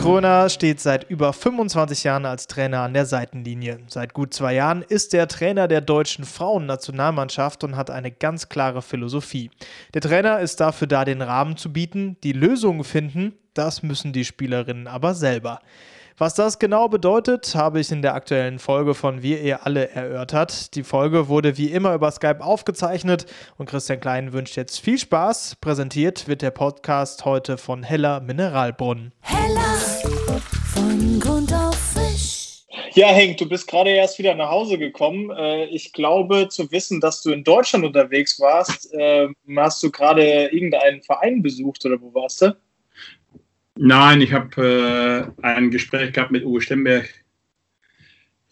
Kröner steht seit über 25 Jahren als Trainer an der Seitenlinie. Seit gut zwei Jahren ist er Trainer der deutschen Frauennationalmannschaft und hat eine ganz klare Philosophie. Der Trainer ist dafür da, den Rahmen zu bieten. Die Lösungen finden, das müssen die Spielerinnen aber selber. Was das genau bedeutet, habe ich in der aktuellen Folge von Wir ihr alle erörtert. Die Folge wurde wie immer über Skype aufgezeichnet und Christian Klein wünscht jetzt viel Spaß. Präsentiert wird der Podcast heute von Heller Mineralbrunnen. Heller von Grund auf frisch. Ja, Henk, du bist gerade erst wieder nach Hause gekommen. Äh, ich glaube zu wissen, dass du in Deutschland unterwegs warst. Ähm, hast du gerade irgendeinen Verein besucht oder wo warst du? Nein, ich habe äh, ein Gespräch gehabt mit Uwe Stemberg,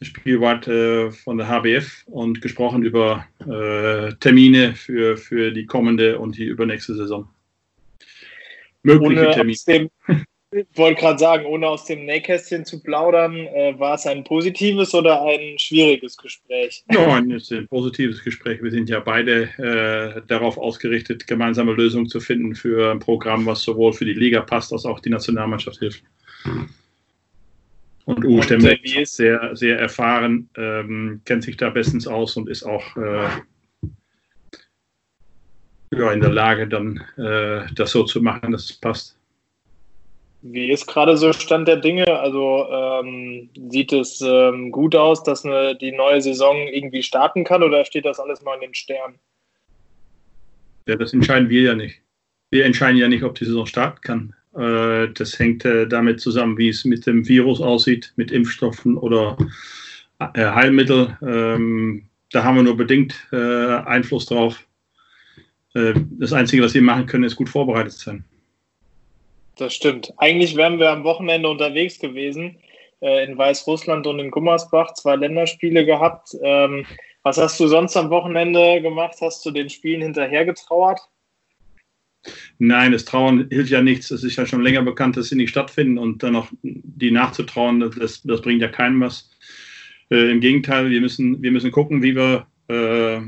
Spielwart äh, von der HBF, und gesprochen über äh, Termine für, für die kommende und die übernächste Saison. Mögliche Termine. Ich wollte gerade sagen, ohne aus dem Nähkästchen zu plaudern, äh, war es ein positives oder ein schwieriges Gespräch? Nein, es ist ein positives Gespräch. Wir sind ja beide äh, darauf ausgerichtet, gemeinsame Lösungen zu finden für ein Programm, was sowohl für die Liga passt, als auch die Nationalmannschaft hilft. Und Uwe äh, ist sehr, sehr erfahren, ähm, kennt sich da bestens aus und ist auch äh, ja, in der Lage, dann äh, das so zu machen, dass es passt. Wie ist gerade so Stand der Dinge? Also ähm, sieht es ähm, gut aus, dass eine, die neue Saison irgendwie starten kann oder steht das alles mal in den Sternen? Ja, das entscheiden wir ja nicht. Wir entscheiden ja nicht, ob die Saison starten kann. Äh, das hängt äh, damit zusammen, wie es mit dem Virus aussieht, mit Impfstoffen oder äh, Heilmittel. Ähm, da haben wir nur bedingt äh, Einfluss drauf. Äh, das Einzige, was wir machen können, ist gut vorbereitet sein. Das stimmt. Eigentlich wären wir am Wochenende unterwegs gewesen äh, in Weißrussland und in Gummersbach, zwei Länderspiele gehabt. Ähm, was hast du sonst am Wochenende gemacht? Hast du den Spielen hinterhergetrauert? Nein, das Trauern hilft ja nichts. Es ist ja schon länger bekannt, dass sie nicht stattfinden und dann noch die nachzutrauen, das, das bringt ja keinem was. Äh, Im Gegenteil, wir müssen, wir müssen gucken, wie wir äh,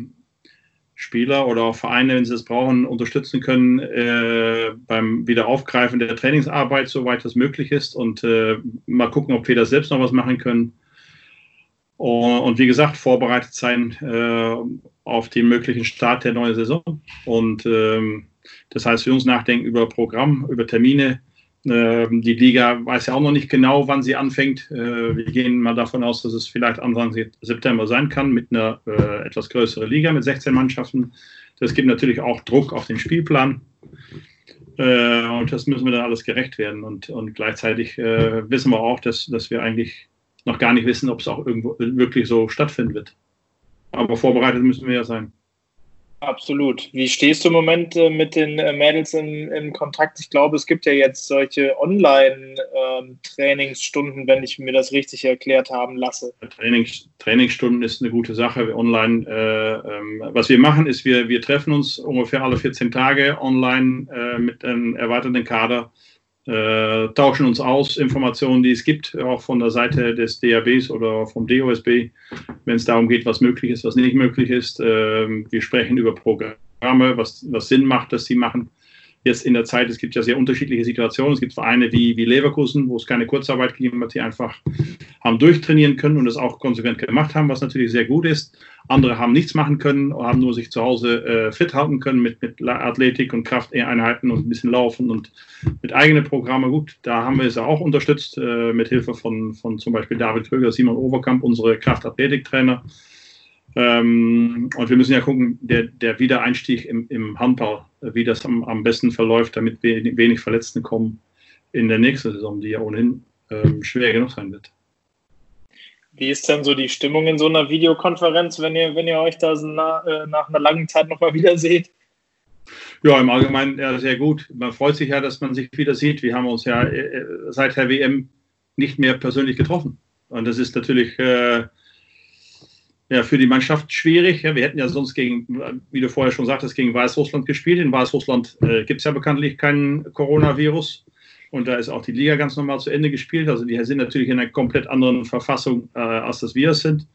Spieler oder auch Vereine, wenn sie es brauchen, unterstützen können äh, beim Wiederaufgreifen der Trainingsarbeit, soweit das möglich ist. Und äh, mal gucken, ob wir da selbst noch was machen können. Und, wie gesagt, vorbereitet sein äh, auf den möglichen Start der neuen Saison. Und ähm, das heißt, für uns nachdenken über Programm, über Termine, die Liga weiß ja auch noch nicht genau, wann sie anfängt. Äh, wir gehen mal davon aus, dass es vielleicht Anfang September sein kann mit einer äh, etwas größeren Liga mit 16 Mannschaften. Das gibt natürlich auch Druck auf den Spielplan. Äh, und das müssen wir dann alles gerecht werden. Und, und gleichzeitig wissen wir auch, dass, dass wir eigentlich noch gar nicht wissen, ob es auch irgendwo wirklich so stattfinden wird. Aber vorbereitet müssen wir ja sein. Absolut. Wie stehst du im Moment äh, mit den äh, Mädels in, in, Kontakt? Ich glaube, es gibt ja jetzt solche Online-Trainingsstunden, ähm, wenn ich mir das richtig erklärt haben lasse. Trainings, Trainingsstunden ist eine gute Sache. Online, äh, ähm, was wir machen, ist, wir, wir treffen uns ungefähr alle 14 Tage online äh, mit einem erweiterten Kader äh, tauschen uns aus, Informationen, die es gibt, auch von der Seite des DABs oder vom DOSB, wenn es darum geht, was möglich ist, was nicht möglich ist. Äh, wir sprechen über Programme, was, was Sinn macht, dass sie machen jetzt in der Zeit, es gibt ja sehr unterschiedliche Situationen. Es gibt Vereine wie, wie Leverkusen, wo es keine Kurzarbeit gegeben hat, die einfach haben durchtrainieren können und das auch konsequent gemacht haben, was natürlich sehr gut ist. Andere haben nichts machen können, haben nur sich zu Hause äh, fit halten können mit, mit Athletik und Krafteinheiten und ein bisschen Laufen und mit eigenen Programmen. Gut, da haben wir es auch unterstützt, äh, mit Hilfe von, von zum Beispiel David Kröger, Simon Overkamp, unsere Kraftathletiktrainer. Ähm, und wir müssen ja gucken, der, der Wiedereinstieg im, im Handball, wie das am, am besten verläuft, damit wenig, wenig Verletzte kommen in der nächsten Saison, die ja ohnehin ähm, schwer genug sein wird. Wie ist denn so die Stimmung in so einer Videokonferenz, wenn ihr, wenn ihr euch da nach, äh, nach einer langen Zeit nochmal wieder seht? Ja, im Allgemeinen ja, sehr gut. Man freut sich ja, dass man sich wieder sieht. Wir haben uns ja äh, äh seit der WM nicht mehr persönlich getroffen. Und das ist natürlich äh, ja, für die Mannschaft schwierig. Ja, wir hätten ja sonst gegen, wie du vorher schon sagtest, gegen Weißrussland gespielt. In Weißrussland äh, gibt es ja bekanntlich keinen Coronavirus. Und da ist auch die Liga ganz normal zu Ende gespielt. Also die sind natürlich in einer komplett anderen Verfassung, äh, als das wir sind.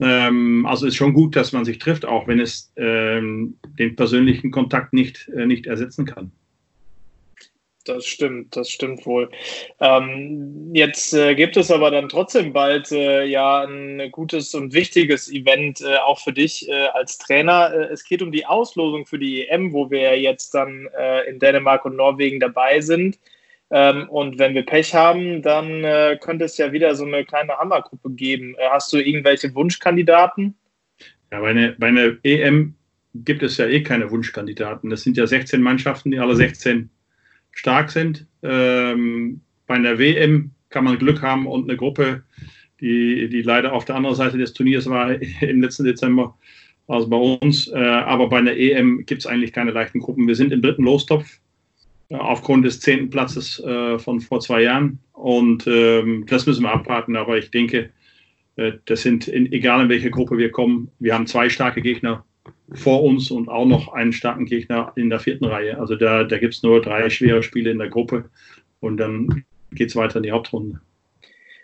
Ähm, also ist schon gut, dass man sich trifft, auch wenn es ähm, den persönlichen Kontakt nicht, äh, nicht ersetzen kann. Das stimmt, das stimmt wohl. Ähm, jetzt äh, gibt es aber dann trotzdem bald äh, ja ein gutes und wichtiges Event äh, auch für dich äh, als Trainer. Äh, es geht um die Auslosung für die EM, wo wir jetzt dann äh, in Dänemark und Norwegen dabei sind. Ähm, und wenn wir Pech haben, dann könnte es ja wieder so eine kleine Hammergruppe geben. hast du irgendwelche Wunschkandidaten? Ja, bei einer, bei einer EM gibt es ja eh keine Wunschkandidaten. Das sind ja 16 Mannschaften, die alle 16 stark sind. Ähm, bei einer WM kann man Glück haben und eine Gruppe, die, die leider auf der anderen Seite des Turniers war im letzten Dezember, also bei uns. Äh, aber bei einer EM gibt es eigentlich keine leichten Gruppen. Wir sind im dritten Lostopf äh, aufgrund des zehnten Platzes äh, von vor zwei Jahren. Und ähm, das müssen wir abwarten. Aber ich denke, äh, das sind, in, egal in welche Gruppe wir kommen, wir haben zwei starke Gegner vor uns und auch noch einen starken Gegner in der vierten Reihe. Also da, da gibt es nur drei schwere Spiele in der Gruppe und dann geht es weiter in die Hauptrunde.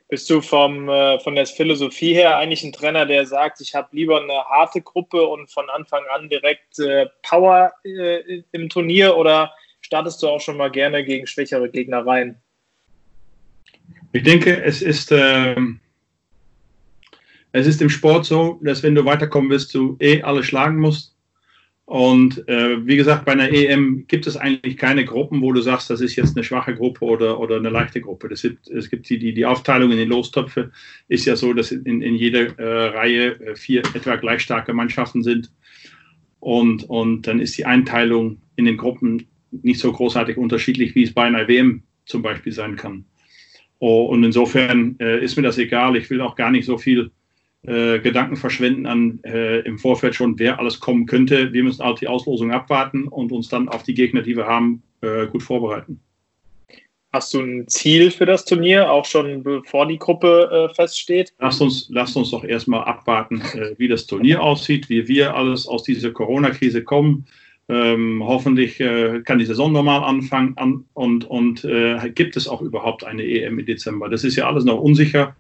Bist du vom, äh, von der Philosophie her eigentlich ein Trainer, der sagt, ich habe lieber eine harte Gruppe und von Anfang an direkt äh, Power äh, im Turnier oder startest du auch schon mal gerne gegen schwächere Gegner rein? Ich denke, es ist, ähm, es ist im Sport so, dass wenn du weiterkommen willst, du eh alle schlagen musst. Und äh, wie gesagt, bei einer EM gibt es eigentlich keine Gruppen, wo du sagst, das ist jetzt eine schwache Gruppe oder, oder eine leichte Gruppe. Das gibt, es gibt die, die, die Aufteilung in den Lostöpfe ist ja so, dass in, in jeder äh, Reihe äh, vier etwa gleich starke Mannschaften sind. Und, und dann ist die Einteilung in den Gruppen nicht so großartig unterschiedlich, wie es bei einer WM zum Beispiel sein kann. Oh, und insofern äh, ist mir das egal. Ich will auch gar nicht so viel äh, Gedanken verschwenden an äh, im Vorfeld schon, wer alles kommen könnte. Wir müssen auch die Auslosung abwarten und uns dann auf die Gegner, die wir haben, äh, gut vorbereiten. Hast du ein Ziel für das Turnier, auch schon bevor die Gruppe äh, feststeht? Lasst uns, lasst uns doch erstmal abwarten, äh, wie das Turnier aussieht, wie wir alles aus dieser Corona-Krise kommen. Ähm, hoffentlich äh, kann die Saison normal anfangen an, und, und gibt es auch überhaupt eine EM im Dezember. Das ist ja alles noch unsicher.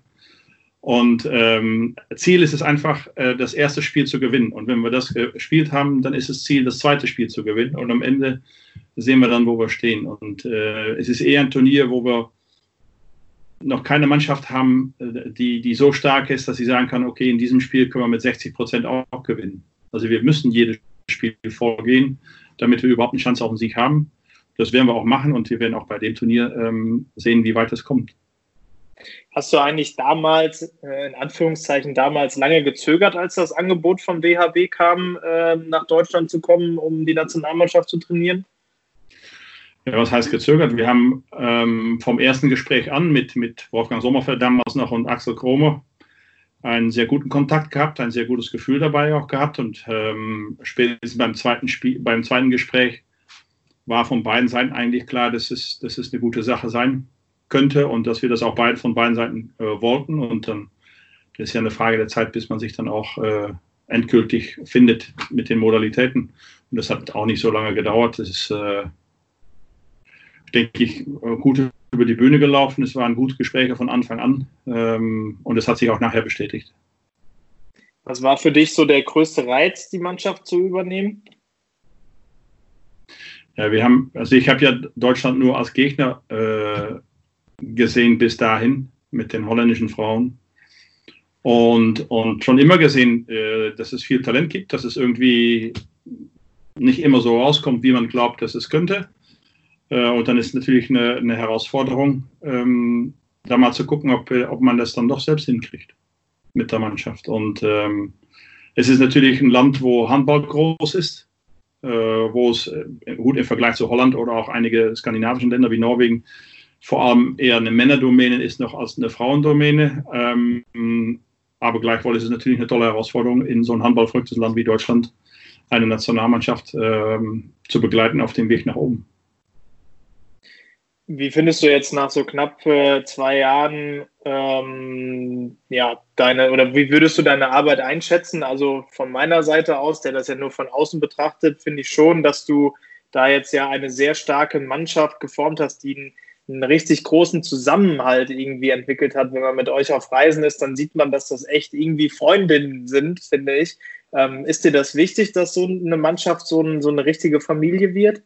Und ähm, Ziel ist es einfach, äh, das erste Spiel zu gewinnen. Und wenn wir das gespielt haben, dann ist es Ziel, das zweite Spiel zu gewinnen. Und am Ende sehen wir dann, wo wir stehen. Und äh, es ist eher ein Turnier, wo wir noch keine Mannschaft haben, äh, die, die so stark ist, dass sie sagen kann, okay, in diesem Spiel können wir mit 60 Prozent auch, gewinnen. Also wir müssen jedes Spiel vorgehen, damit wir überhaupt eine Chance auf den Sieg haben. Das werden wir auch machen und wir werden auch bei dem Turnier ähm, sehen, wie weit es kommt. Hast du eigentlich damals, äh, in Anführungszeichen, damals lange gezögert, als das Angebot vom WHB kam, äh, nach Deutschland zu kommen, um die Nationalmannschaft zu trainieren? Ja, was heißt gezögert? Wir haben ähm, vom ersten Gespräch an mit, mit Wolfgang Sommerfeld damals noch und Axel Kromer einen sehr guten Kontakt gehabt, ein sehr gutes Gefühl dabei auch gehabt und ähm, spätestens beim zweiten, Spiel, beim zweiten Gespräch war von beiden Seiten eigentlich klar, dass es, dass es eine gute Sache sein könnte und dass wir das auch beid, von beiden Seiten äh, wollten. Und dann ist ja eine Frage der Zeit, bis man sich dann auch äh, endgültig findet mit den Modalitäten. Und das hat auch nicht so lange gedauert. Das ist, äh, denke ich, gut über die Bühne gelaufen. Es waren gute Gespräche von Anfang an ähm, und es hat sich auch nachher bestätigt. Was war für dich so der größte Reiz, die Mannschaft zu übernehmen? Ja, wir haben, also ich habe ja Deutschland nur als Gegner äh, gesehen bis dahin mit den holländischen Frauen. Und, und schon immer gesehen, äh, dass es viel Talent gibt, dass es irgendwie nicht immer so rauskommt, wie man glaubt, dass es könnte. Äh, und dann ist natürlich eine, eine Herausforderung, ähm, da mal zu gucken, ob, ob man das dann doch selbst hinkriegt mit der Mannschaft. Und ähm, es ist natürlich ein Land, wo Handball groß ist, äh, wo es äh, gut im Vergleich zu Holland oder auch einige skandinavischen Länder wie Norwegen vor allem eher eine Männerdomäne ist noch als eine Frauendomäne. Ähm, aber gleichwohl ist es natürlich eine tolle Herausforderung, in so ein handballverrücktes Land wie Deutschland eine Nationalmannschaft ähm, zu begleiten auf dem Weg nach oben. Wie findest du jetzt nach so knapp äh, zwei Jahren ähm, ja deine oder wie würdest du deine Arbeit einschätzen? Also von meiner Seite aus, der das ja nur von außen betrachtet, finde ich schon, dass du da jetzt ja eine sehr starke Mannschaft geformt hast, die einen richtig großen Zusammenhalt irgendwie entwickelt hat. Wenn man mit euch auf Reisen ist, dann sieht man, dass das echt irgendwie Freundinnen sind, finde ich. Ähm, ist dir das wichtig, dass so eine Mannschaft so, ein, so eine richtige Familie wird?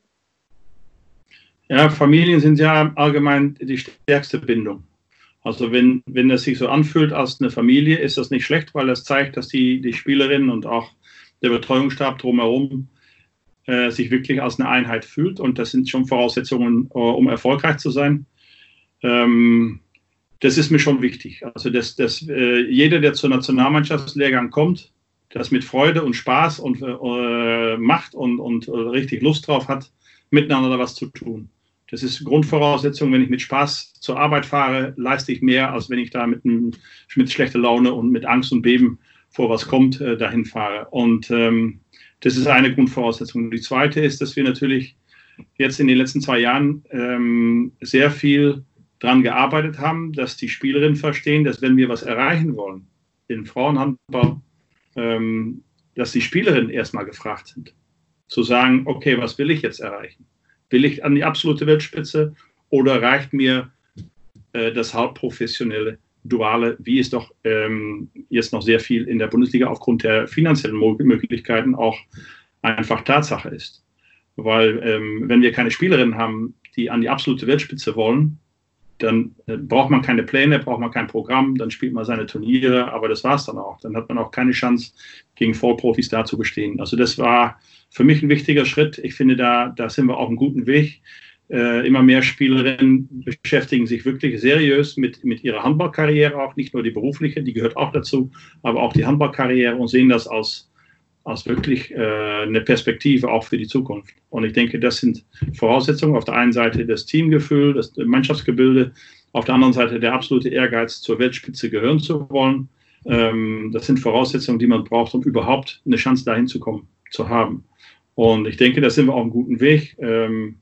Ja, Familien sind ja allgemein die stärkste Bindung. Also wenn, wenn es sich so anfühlt als eine Familie, ist das nicht schlecht, weil das zeigt, dass die, die Spielerin und auch der Betreuungsstab drumherum äh, sich wirklich als eine Einheit fühlt. Und das sind schon Voraussetzungen, äh, um erfolgreich zu sein. Ähm, das ist mir schon wichtig. Also dass, dass äh, jeder, der zur Nationalmannschaftslehrgang kommt, das mit Freude und Spaß und äh, macht und, und äh, richtig Lust drauf hat, miteinander was zu tun. Das ist Grundvoraussetzung. Wenn ich mit Spaß zur Arbeit fahre, leiste ich mehr, als wenn ich da mit, mit schlechter Laune und mit Angst und Beben vor was kommt, äh, dahin fahre. Und ähm, das ist eine Grundvoraussetzung. Die zweite ist, dass wir natürlich jetzt in den letzten zwei Jahren ähm, sehr viel daran gearbeitet haben, dass die Spielerinnen verstehen, dass wenn wir was erreichen wollen, den Frauenhandball, ähm, dass die Spielerinnen erstmal gefragt sind. Zu sagen, okay, was will ich jetzt erreichen? Will ich an die absolute Weltspitze oder reicht mir äh, das halbprofessionelle Duale, wie es doch ähm, jetzt noch sehr viel in der Bundesliga aufgrund der finanziellen Möglichkeiten auch einfach Tatsache ist. Weil ähm, wenn wir keine Spielerinnen haben, die an die absolute Weltspitze wollen, dann äh, braucht man keine Pläne, braucht man kein Programm, dann spielt man seine Turniere, aber das war es dann auch. Dann hat man auch keine Chance, gegen Vollprofis da zu bestehen. Also das war für mich ein wichtiger Schritt. Ich finde, da, da sind wir auf einem guten Weg. Äh, immer mehr Spielerinnen beschäftigen sich wirklich seriös mit, mit ihrer Handballkarriere, auch nicht nur die berufliche, die gehört auch dazu, aber auch die Handballkarriere und sehen das als, als wirklich äh, eine Perspektive auch für die Zukunft. Und ich denke, das sind Voraussetzungen. Auf der einen Seite das Teamgefühl, das Mannschaftsgebilde, auf der anderen Seite der absolute Ehrgeiz, zur Weltspitze gehören zu wollen. Ähm, das sind Voraussetzungen, die man braucht, um überhaupt eine Chance dahin zu kommen, zu haben. Und ich denke, da sind wir auf einem guten Weg. Ähm,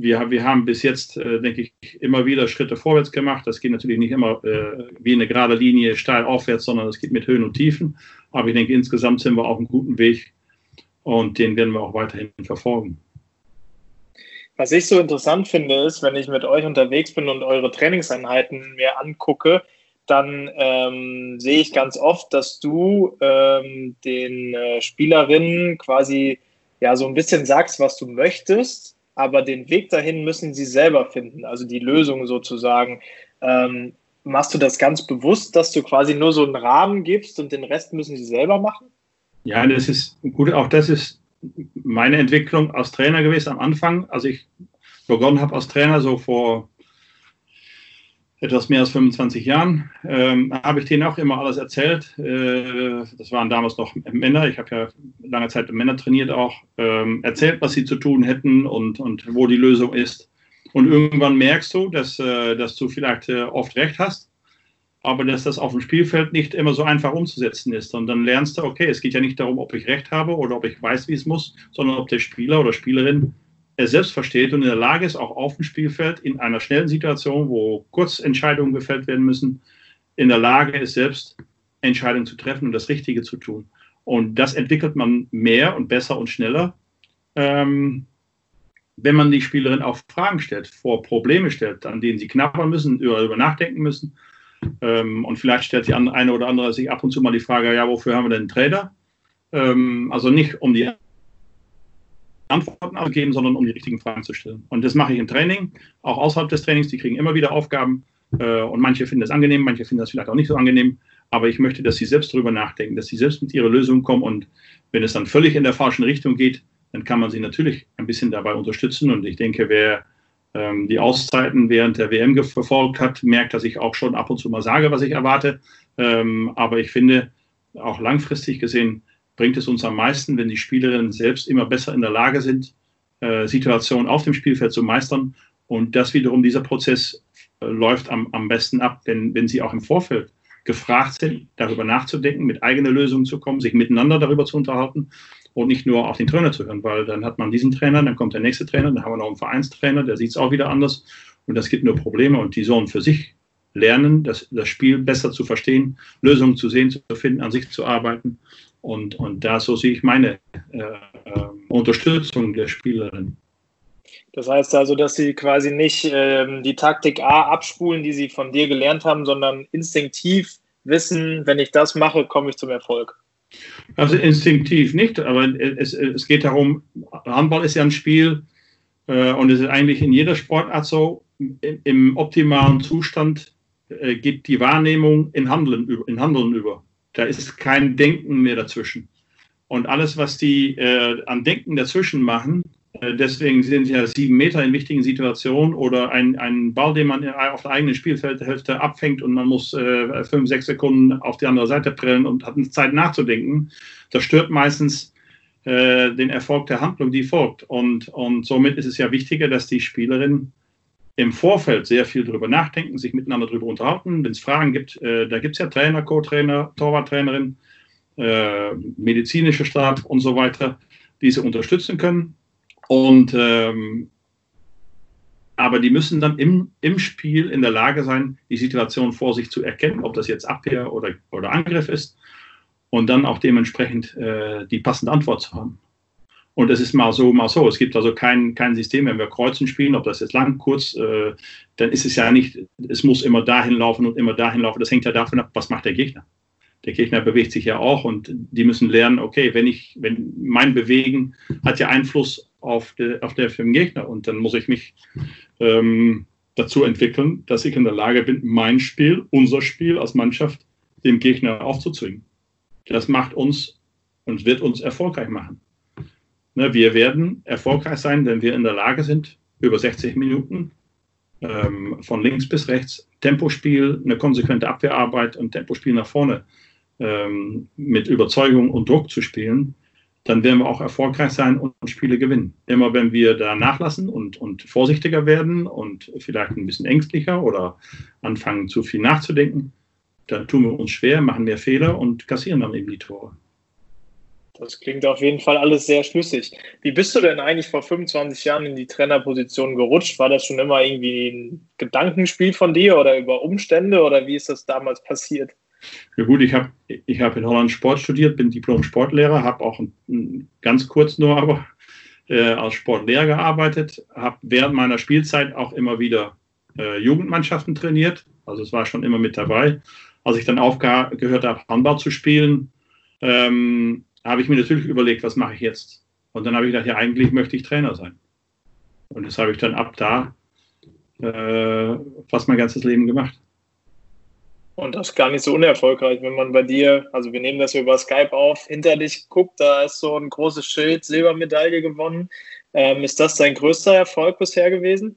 wir, wir haben bis jetzt, äh, denke ich, immer wieder Schritte vorwärts gemacht. Das geht natürlich nicht immer äh, wie eine gerade Linie steil aufwärts, sondern es geht mit Höhen und Tiefen. Aber ich denke, insgesamt sind wir auf einem guten Weg und den werden wir auch weiterhin verfolgen. Was ich so interessant finde, ist, wenn ich mit euch unterwegs bin und eure Trainingseinheiten mir angucke, dann ähm, sehe ich ganz oft, dass du ähm, den äh, Spielerinnen quasi ja so ein bisschen sagst, was du möchtest, aber den Weg dahin müssen sie selber finden, also die Lösung sozusagen. Ähm, machst du das ganz bewusst, dass du quasi nur so einen Rahmen gibst und den Rest müssen sie selber machen? Ja, das ist gut, auch das ist meine Entwicklung als Trainer gewesen am Anfang. Als ich begonnen habe als Trainer, so vor etwas mehr als 25 Jahren, ähm, habe ich denen auch immer alles erzählt. Äh, das waren damals noch Männer. Ich habe ja lange Zeit Männer trainiert auch. Ähm, erzählt, was sie zu tun hätten und, und wo die Lösung ist. Und irgendwann merkst du, dass, äh, dass du vielleicht äh, oft recht hast, aber dass das auf dem Spielfeld nicht immer so einfach umzusetzen ist. Und dann lernst du, okay, es geht ja nicht darum, ob ich recht habe oder ob ich weiß, wie es muss, sondern ob der Spieler oder Spielerin er selbst versteht und in der Lage ist, auch auf dem Spielfeld in einer schnellen Situation, wo Kurzentscheidungen gefällt werden müssen, in der Lage ist, selbst Entscheidungen zu treffen und das Richtige zu tun. Und das entwickelt man mehr und besser und schneller, ähm, wenn man die Spielerin auch Fragen stellt, vor Probleme stellt, an denen sie knabbern müssen, darüber nachdenken müssen. Ähm, und vielleicht stellt die eine oder andere sich ab und zu mal die Frage, ja, wofür haben wir denn einen Trainer? Ähm, also nicht um die Antworten abgeben, sondern um die richtigen Fragen zu stellen. Und das mache ich im Training, auch außerhalb des Trainings. Die kriegen immer wieder Aufgaben äh, und manche finden das angenehm, manche finden das vielleicht auch nicht so angenehm. Aber ich möchte, dass sie selbst darüber nachdenken, dass sie selbst mit ihrer Lösung kommen. Und wenn es dann völlig in der falschen Richtung geht, dann kann man sie natürlich ein bisschen dabei unterstützen. Und ich denke, wer ähm, die Auszeiten während der WM verfolgt hat, merkt, dass ich auch schon ab und zu mal sage, was ich erwarte. Ähm, aber ich finde, auch langfristig gesehen, bringt es uns am meisten, wenn die Spielerinnen selbst immer besser in der Lage sind, äh, Situationen auf dem Spielfeld zu meistern. Und das wiederum, dieser Prozess äh, läuft am, am besten ab, wenn, wenn sie auch im Vorfeld gefragt sind, darüber nachzudenken, mit eigenen Lösungen zu kommen, sich miteinander darüber zu unterhalten und nicht nur auf den Trainer zu hören, weil dann hat man diesen Trainer, dann kommt der nächste Trainer, dann haben wir noch einen Vereinstrainer, der sieht es auch wieder anders und das gibt nur Probleme und die sollen für sich lernen, das, das Spiel besser zu verstehen, Lösungen zu sehen, zu finden, an sich zu arbeiten und, und da so sehe ich meine äh, äh, Unterstützung der Spielerin. Das heißt also, dass sie quasi nicht äh, die Taktik A abspulen, die sie von dir gelernt haben, sondern instinktiv wissen, wenn ich das mache, komme ich zum Erfolg. Also instinktiv nicht, aber es, es geht darum, Handball ist ja ein Spiel, Äh, und es ist eigentlich in jeder Sportart so, im optimalen Zustand äh, geht die Wahrnehmung in Handeln, in Handeln über. Da ist kein Denken mehr dazwischen. Und alles, was die äh, an Denken dazwischen machen, äh, deswegen sind ja sieben Meter in wichtigen Situationen oder ein, ein Ball, den man auf der eigenen Spielfeldhälfte abfängt und man muss äh, fünf, sechs Sekunden auf die andere Seite prellen und hat Zeit nachzudenken, das stört meistens äh, den Erfolg der Handlung, die folgt. Und, und somit ist es ja wichtiger, dass die Spielerinnen im Vorfeld sehr viel darüber nachdenken, sich miteinander darüber unterhalten. Wenn es Fragen gibt, äh, da gibt es ja Trainer, Co-Trainer, Torwarttrainerin, äh, medizinische Stab und so weiter, die sie unterstützen können. Und ähm, aber die müssen dann im, im Spiel in der Lage sein, die Situation vor sich zu erkennen, ob das jetzt Abwehr oder, oder Angriff ist und dann auch dementsprechend äh, die passende Antwort zu haben. Und es ist mal so, mal so. Es gibt also kein, kein System, wenn wir Kreuzen spielen, ob das jetzt lang, kurz, äh, dann ist es ja nicht, es muss immer dahin laufen und immer dahin laufen. Das hängt ja davon ab, was macht der Gegner. Der Gegner bewegt sich ja auch und die müssen lernen, okay, wenn ich, wenn mein Bewegen hat ja Einfluss auf, de, auf der für den Gegner und dann muss ich mich ähm, dazu entwickeln, dass ich in der Lage bin, mein Spiel, unser Spiel als Mannschaft dem Gegner aufzuzwingen. Das macht uns und wird uns erfolgreich machen. Ne, wir werden erfolgreich sein, wenn wir in der Lage sind, über 60 Minuten ähm, von links bis rechts Tempospiel, eine konsequente Abwehrarbeit und Tempospiel nach vorne ähm, mit Überzeugung und Druck zu spielen, dann werden wir auch erfolgreich sein und Spiele gewinnen. Immer wenn wir da nachlassen und, und vorsichtiger werden und vielleicht ein bisschen ängstlicher oder anfangen zu viel nachzudenken, dann tun wir uns schwer, machen mehr Fehler und kassieren dann eben die Tore. Das klingt auf jeden Fall alles sehr schlüssig. Wie bist du denn eigentlich vor 25 Jahren in die Trainerposition gerutscht? War das schon immer irgendwie ein Gedankenspiel von dir oder über Umstände oder wie ist das damals passiert? Ja gut, ich habe ich hab in Holland Sport studiert, bin Diplom-Sportlehrer, habe auch ein, ganz kurz nur aber äh, als Sportlehrer gearbeitet, habe während meiner Spielzeit auch immer wieder äh, Jugendmannschaften trainiert, also es war schon immer mit dabei als ich dann aufgehört habe, Handball zu spielen, ähm, habe ich mir natürlich überlegt, was mache ich jetzt? Und dann habe ich gedacht, ja, eigentlich möchte ich Trainer sein. Und das habe ich dann ab da äh, fast mein ganzes Leben gemacht. Und das ist gar nicht so unerfolgreich, wenn man bei dir, also wir nehmen das über Skype auf, hinter dich guckt, da ist so ein großes Schild, Silbermedaille gewonnen. Ähm, ist das dein größter Erfolg bisher gewesen?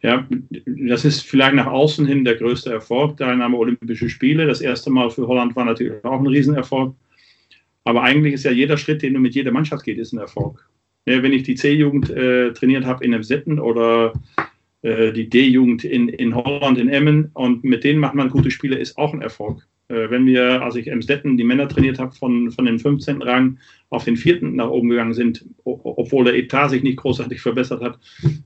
Ja, das ist vielleicht nach außen hin der größte Erfolg, Teilnahme Olympische Spiele. Das erste Mal für Holland war natürlich auch ein Riesenerfolg. Aber eigentlich ist ja jeder Schritt, den du mit jeder Mannschaft geht, ist ein Erfolg. Ja, wenn ich die C-Jugend äh, trainiert habe in Emsetten oder äh, die D-Jugend in, in Holland, in Emmen und mit denen macht man gute Spiele, ist auch ein Erfolg. Äh, wenn wir, als ich Emstetten die Männer trainiert habe, von, von den 15. Rang auf den vierten nach oben gegangen sind, obwohl der Etat sich nicht großartig verbessert hat,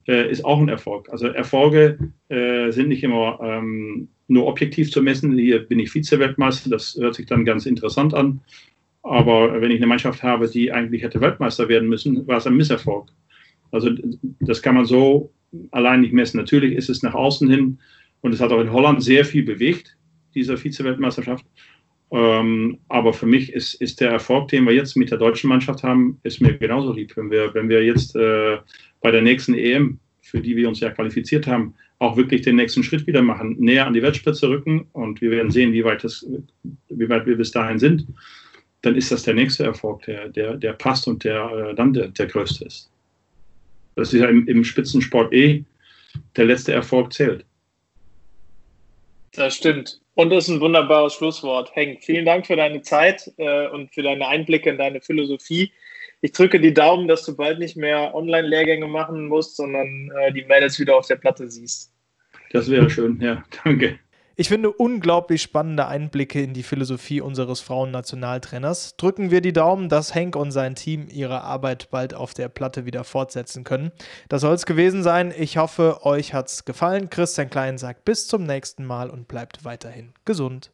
äh, ist auch ein Erfolg. Also Erfolge äh, sind nicht immer ähm, nur objektiv zu messen. Hier bin ich Vize-Weltmeister, das hört sich dann ganz interessant an. Aber wenn ich eine Mannschaft habe, die eigentlich hätte Weltmeister werden müssen, war es ein Misserfolg. Also das kann man so allein nicht messen. Natürlich ist es nach außen hin und es hat auch in Holland sehr viel bewegt dieser Vize-Weltmeisterschaft. Ähm, aber für mich ist, ist der Erfolg, den wir jetzt mit der deutschen Mannschaft haben, ist mir genauso lieb. Wenn wir, wenn wir jetzt äh, bei der nächsten EM, für die wir uns ja qualifiziert haben, auch wirklich den nächsten Schritt wieder machen, näher an die Weltspitze rücken und wir werden sehen, wie weit, das, wie weit wir bis dahin sind, dann ist das der nächste Erfolg, der, der, der passt und der äh, dann der, der größte ist. Das ist ja im, im Spitzensport eh, der letzte Erfolg zählt. Das stimmt. Und das ist ein wunderbares Schlusswort. Henk, vielen Dank für deine Zeit äh, und für deine Einblicke in deine Philosophie. Ich drücke die Daumen, dass du bald nicht mehr Online-Lehrgänge machen musst, sondern äh, die Mädels wieder auf der Platte siehst. Das wäre schön, ja. Danke. Ich finde unglaublich spannende Einblicke in die Philosophie unseres Frauennationaltrainers. Drücken wir die Daumen, dass Henk und sein Team ihre Arbeit bald auf der Platte wieder fortsetzen können. Das soll es gewesen sein. Ich hoffe, euch hat es gefallen. Christian Klein sagt bis zum nächsten Mal und bleibt weiterhin gesund.